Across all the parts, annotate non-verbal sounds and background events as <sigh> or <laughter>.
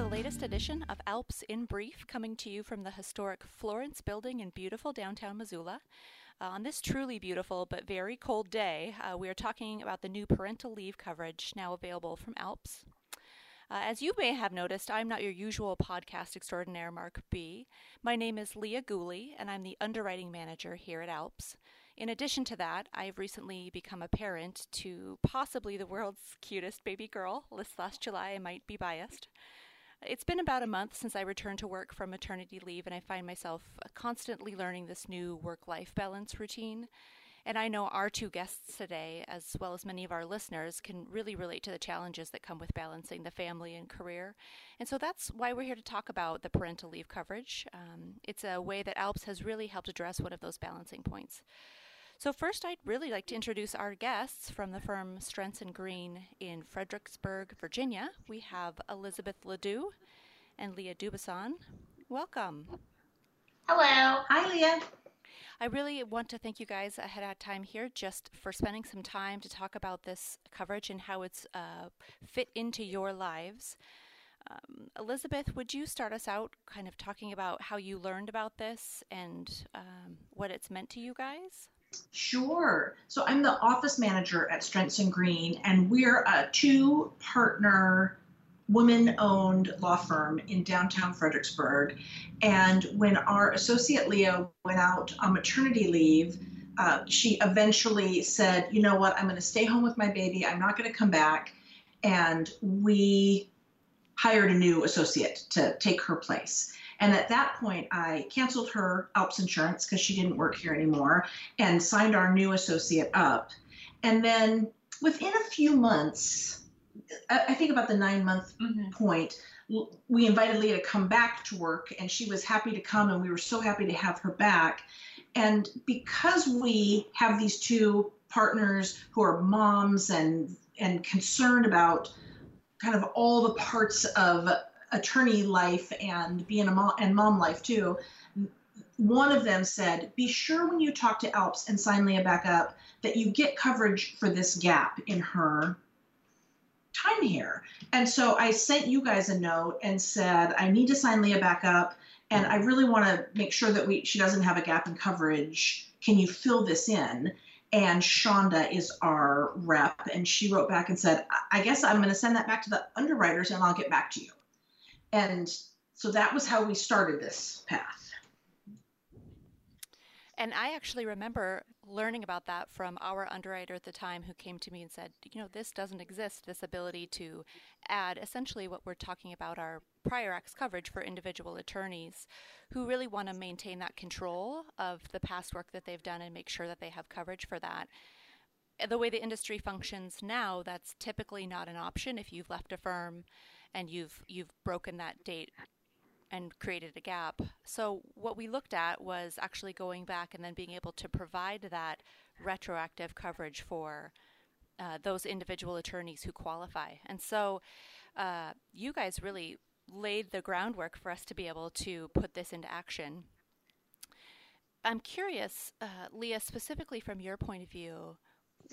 the latest edition of Alps in Brief, coming to you from the historic Florence Building in beautiful downtown Missoula. Uh, on this truly beautiful but very cold day, uh, we are talking about the new parental leave coverage now available from Alps. Uh, as you may have noticed, I'm not your usual podcast extraordinaire, Mark B. My name is Leah Gooley, and I'm the underwriting manager here at Alps. In addition to that, I've recently become a parent to possibly the world's <laughs> cutest baby girl. This last July, I might be biased. It's been about a month since I returned to work from maternity leave, and I find myself constantly learning this new work life balance routine. And I know our two guests today, as well as many of our listeners, can really relate to the challenges that come with balancing the family and career. And so that's why we're here to talk about the parental leave coverage. Um, it's a way that ALPS has really helped address one of those balancing points. So, first, I'd really like to introduce our guests from the firm Strentz Greene in Fredericksburg, Virginia. We have Elizabeth Ledoux and Leah Dubuisson. Welcome. Hello. Hi, Leah. I really want to thank you guys ahead of time here just for spending some time to talk about this coverage and how it's uh, fit into your lives. Um, Elizabeth, would you start us out kind of talking about how you learned about this and um, what it's meant to you guys? Sure. So I'm the office manager at Strentz Greene, and we're a two partner woman owned law firm in downtown Fredericksburg. And when our associate Leah went out on maternity leave, uh, she eventually said, You know what? I'm going to stay home with my baby. I'm not going to come back. And we hired a new associate to take her place. And at that point, I canceled her Alps insurance because she didn't work here anymore and signed our new associate up. And then within a few months, I think about the nine month mm-hmm. point, we invited Leah to come back to work, and she was happy to come, and we were so happy to have her back. And because we have these two partners who are moms and and concerned about kind of all the parts of attorney life and being a mom and mom life too, one of them said, be sure when you talk to Alps and sign Leah back up that you get coverage for this gap in her time here. And so I sent you guys a note and said, I need to sign Leah back up and I really want to make sure that we she doesn't have a gap in coverage. Can you fill this in? And Shonda is our rep, and she wrote back and said, I guess I'm going to send that back to the underwriters and I'll get back to you. And so that was how we started this path. And I actually remember learning about that from our underwriter at the time who came to me and said, you know, this doesn't exist, this ability to add essentially what we're talking about our prior acts coverage for individual attorneys who really want to maintain that control of the past work that they've done and make sure that they have coverage for that. The way the industry functions now, that's typically not an option if you've left a firm and you've you've broken that date and created a gap. So what we looked at was actually going back and then being able to provide that retroactive coverage for uh, those individual attorneys who qualify. And so uh, you guys really laid the groundwork for us to be able to put this into action. I'm curious, uh, Leah, specifically from your point of view,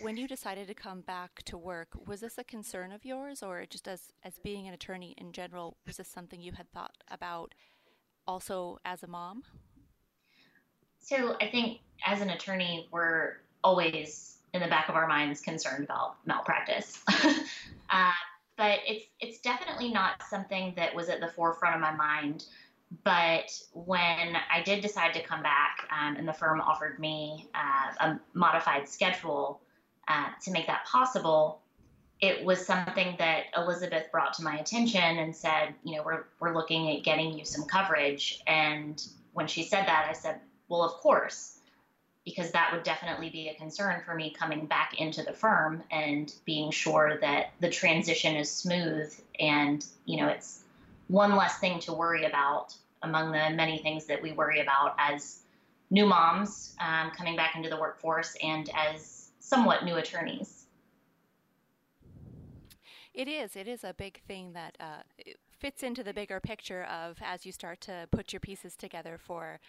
when you decided to come back to work, was this a concern of yours, or just as as being an attorney in general, was this something you had thought about also as a mom? So I think as an attorney, we're always in the back of our minds concerned about malpractice. <laughs> uh, but it's it's definitely not something that was at the forefront of my mind. But when I did decide to come back, um, and the firm offered me uh, a modified schedule, uh, to make that possible, it was something that Elizabeth brought to my attention and said, you know, we're, we're looking at getting you some coverage. And when she said that, I said, well, of course, because that would definitely be a concern for me coming back into the firm and being sure that the transition is smooth and, you know, it's one less thing to worry about among the many things that we worry about as new moms um, coming back into the workforce and as somewhat new attorneys. It is. It is a big thing that uh, fits into the bigger picture of as you start to put your pieces together for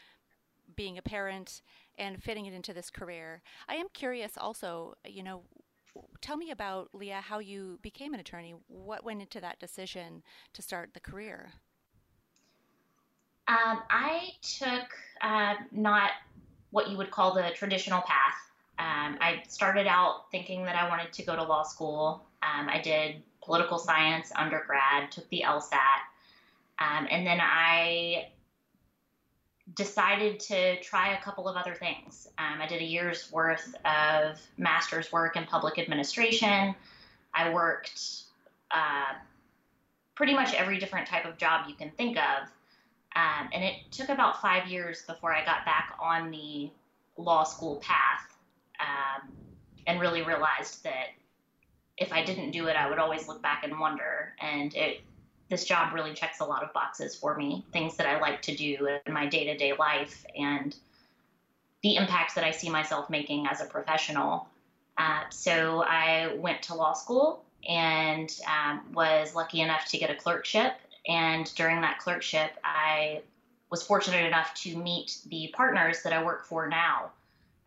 being a parent and fitting it into this career. I am curious also, you know, tell me about Leah, how you became an attorney. What went into that decision to start the career? Um, I took uh, not what you would call the traditional path. Um, I started out thinking that I wanted to go to law school. Um, I did political science undergrad, took the LSAT, um, and then I decided to try a couple of other things. Um, I did a year's worth of master's work in public administration. I worked uh, pretty much every different type of job you can think of. Um, and it took about five years before I got back on the law school path um, and really realized that if I didn't do it, I would always look back and wonder. And it this job really checks a lot of boxes for me, things that I like to do in my day to day life and the impact that I see myself making as a professional. Uh, so I went to law school and um, was lucky enough to get a clerkship. And during that clerkship, I was fortunate enough to meet the partners that I work for now.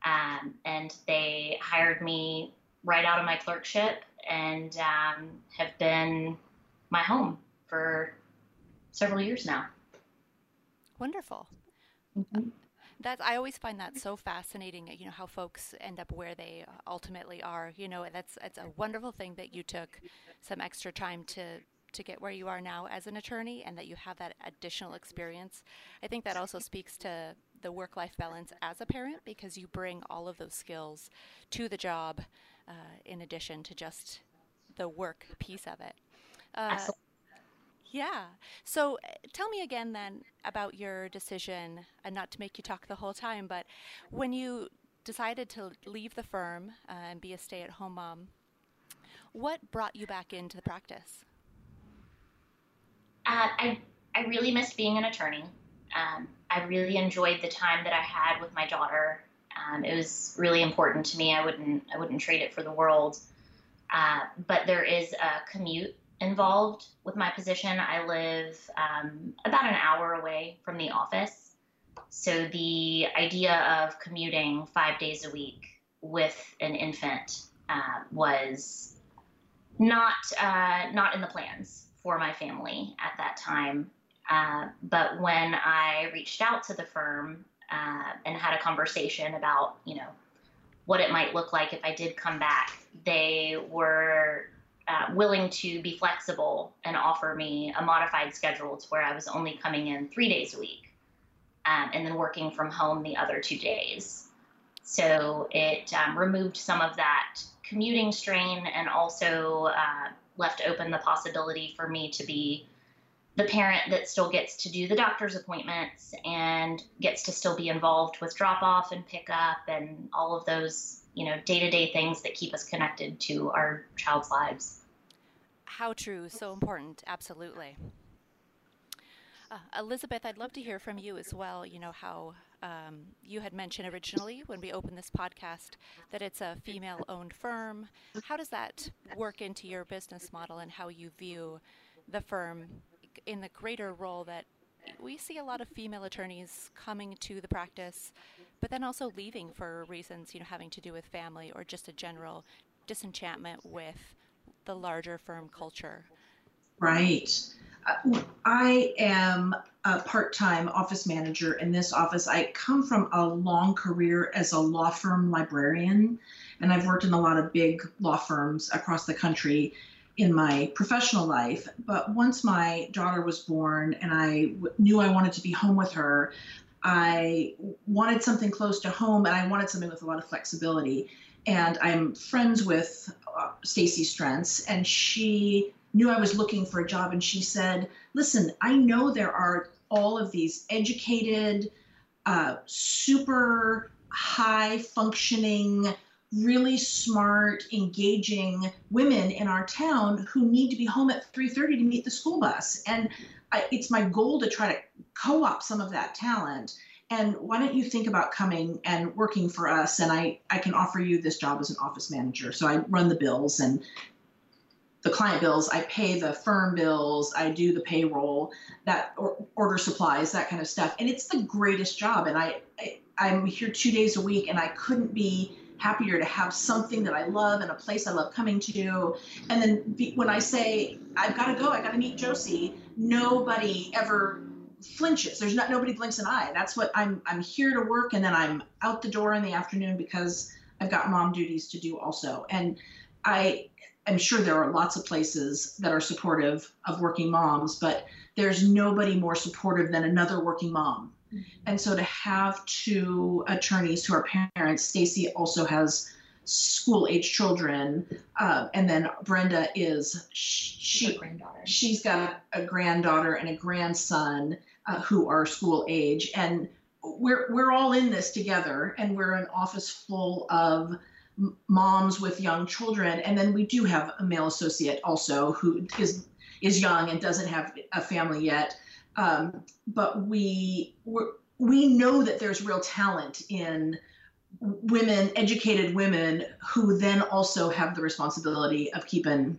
Um, and they hired me right out of my clerkship and um, have been my home for several years now. Wonderful. Mm-hmm. That's I always find that so fascinating. You know how folks end up where they ultimately are. You know that's it's a wonderful thing that you took some extra time to to get where you are now as an attorney, and that you have that additional experience. I think that also speaks to the work life balance as a parent because you bring all of those skills to the job uh, in addition to just the work piece of it. Uh, yeah. So uh, tell me again then about your decision, and not to make you talk the whole time, but when you decided to leave the firm uh, and be a stay at home mom, what brought you back into the practice? Uh, I, I really missed being an attorney. Um, I really enjoyed the time that I had with my daughter. Um, it was really important to me. I wouldn't I wouldn't trade it for the world. Uh, but there is a commute involved with my position. I live um, about an hour away from the office. So the idea of commuting five days a week with an infant uh, was not uh, not in the plans for my family at that time. Uh, but when I reached out to the firm uh, and had a conversation about, you know, what it might look like if I did come back, they were uh, willing to be flexible and offer me a modified schedule to where I was only coming in three days a week um, and then working from home the other two days. So it um, removed some of that commuting strain and also uh, left open the possibility for me to be the parent that still gets to do the doctor's appointments and gets to still be involved with drop off and pick up and all of those you know day-to-day things that keep us connected to our child's lives how true, so important, absolutely. Uh, Elizabeth, I'd love to hear from you as well. You know how um, you had mentioned originally when we opened this podcast that it's a female owned firm. How does that work into your business model and how you view the firm in the greater role that we see a lot of female attorneys coming to the practice, but then also leaving for reasons, you know, having to do with family or just a general disenchantment with the larger firm culture? Right. Uh, I am a part time office manager in this office. I come from a long career as a law firm librarian, and I've worked in a lot of big law firms across the country in my professional life. But once my daughter was born and I w- knew I wanted to be home with her, I wanted something close to home and I wanted something with a lot of flexibility and I'm friends with uh, Stacy Strentz, and she knew I was looking for a job, and she said, "Listen, I know there are all of these educated, uh, super high functioning." Really smart engaging women in our town who need to be home at 3.30 to meet the school bus. And I, it's my goal to try to co-op some of that talent. And why don't you think about coming and working for us? And I, I can offer you this job as an office manager. So i run the bills and the client bills. I pay the firm bills. I do the payroll that or, order supplies that kind of stuff. And it's the greatest job. And I, I i'm here two days a week and i couldn't be happier to have something that I love and a place I love coming to. And then be, when I say I've got to go, I got to meet Josie, nobody ever flinches. There's not nobody blinks an eye. That's what I'm. I'm here to work, and then I'm out the door in the afternoon because I've got mom duties to do also. And I am sure there are lots of places that are supportive of working moms, but there's nobody more supportive than another working mom. And so to have two attorneys who are parents, Stacy also has school age children, uh, and then Brenda is she she's got a granddaughter and a grandson uh, who are school age, and we're we're all in this together, and we're an office full of moms with young children, and then we do have a male associate also who is is young and doesn't have a family yet. Um, but we we know that there's real talent in women, educated women, who then also have the responsibility of keeping,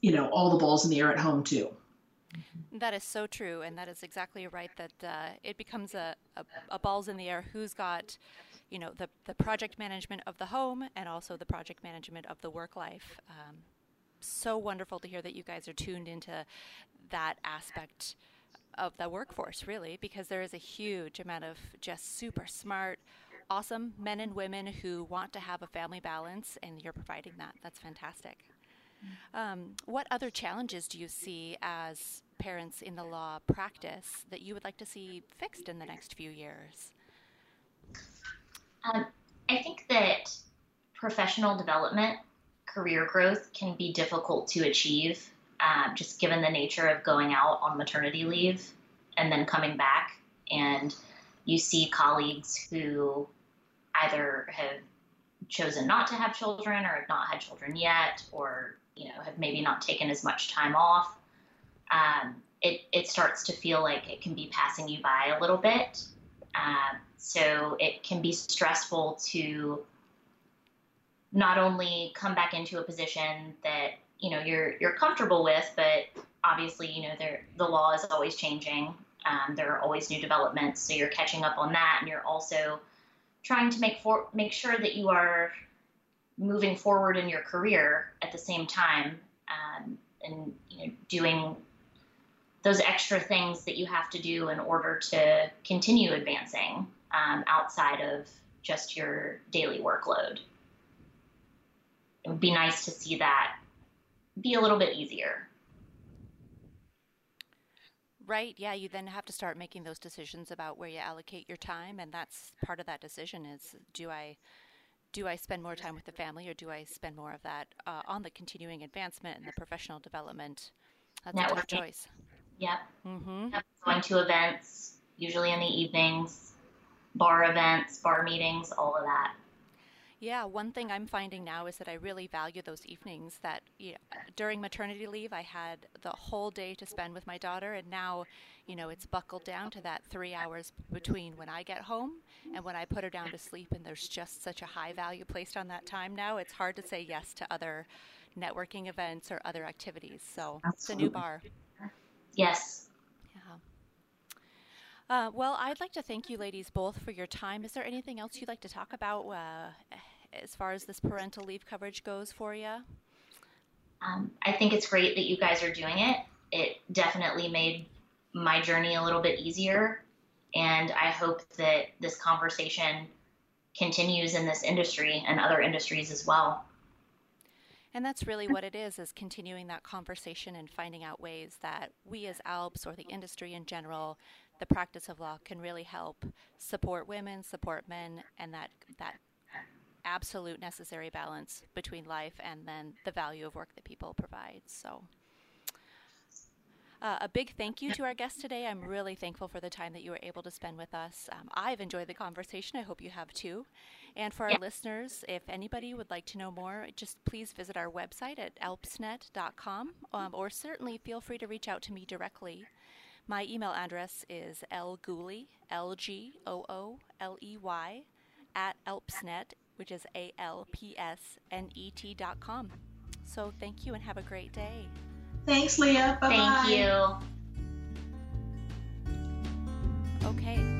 you know, all the balls in the air at home too. That is so true, and that is exactly right. That uh, it becomes a, a, a, balls in the air. Who's got, you know, the the project management of the home and also the project management of the work life. Um, so wonderful to hear that you guys are tuned into that aspect of the workforce, really, because there is a huge amount of just super smart, awesome men and women who want to have a family balance, and you're providing that. That's fantastic. Um, what other challenges do you see as parents in the law practice that you would like to see fixed in the next few years? Um, I think that professional development, career growth can be difficult to achieve, um, just given the nature of going out on maternity leave and then coming back. And you see colleagues who either have chosen not to have children or have not had children yet, or you know have maybe not taken as much time off, um, it it starts to feel like it can be passing you by a little bit. Um, so it can be stressful to not only come back into a position that you know you're you're comfortable with, but obviously you know there the law is always changing. Um, there are always new developments, so you're catching up on that, and you're also trying to make for make sure that you are moving forward in your career at the same time um, and you know, doing those extra things that you have to do in order to continue advancing um, outside of just your daily workload. It would be nice to see that be a little bit easier. Right. Yeah. You then have to start making those decisions about where you allocate your time, and that's part of that decision. Is do I do I spend more time with the family or do I spend more of that uh, on the continuing advancement and the professional development? That's Networking. a tough choice. Yep. Mm-hmm. yep. Going to events, usually in the evenings, bar events, bar meetings, all of that. Yeah, one thing I'm finding now is that I really value those evenings that you know, during maternity leave I had the whole day to spend with my daughter and now, you know, it's buckled down to that 3 hours between when I get home and when I put her down to sleep and there's just such a high value placed on that time now. It's hard to say yes to other networking events or other activities. So, Absolutely. it's a new bar. Yes. Uh, well, I'd like to thank you ladies both for your time. Is there anything else you'd like to talk about uh, as far as this parental leave coverage goes for you? Um, I think it's great that you guys are doing it. It definitely made my journey a little bit easier. And I hope that this conversation continues in this industry and other industries as well. And that's really what it is, is continuing that conversation and finding out ways that we as ALPS or the industry in general, the practice of law can really help support women, support men, and that, that absolute necessary balance between life and then the value of work that people provide. So, uh, a big thank you to our guest today. I'm really thankful for the time that you were able to spend with us. Um, I've enjoyed the conversation. I hope you have too. And for our yeah. listeners, if anybody would like to know more, just please visit our website at alpsnet.com um, or certainly feel free to reach out to me directly. My email address is lgooley, L G O O L E Y, at alpsnet, which is A L P S N E T dot com. So thank you and have a great day. Thanks, Leah. Bye Thank you. Okay.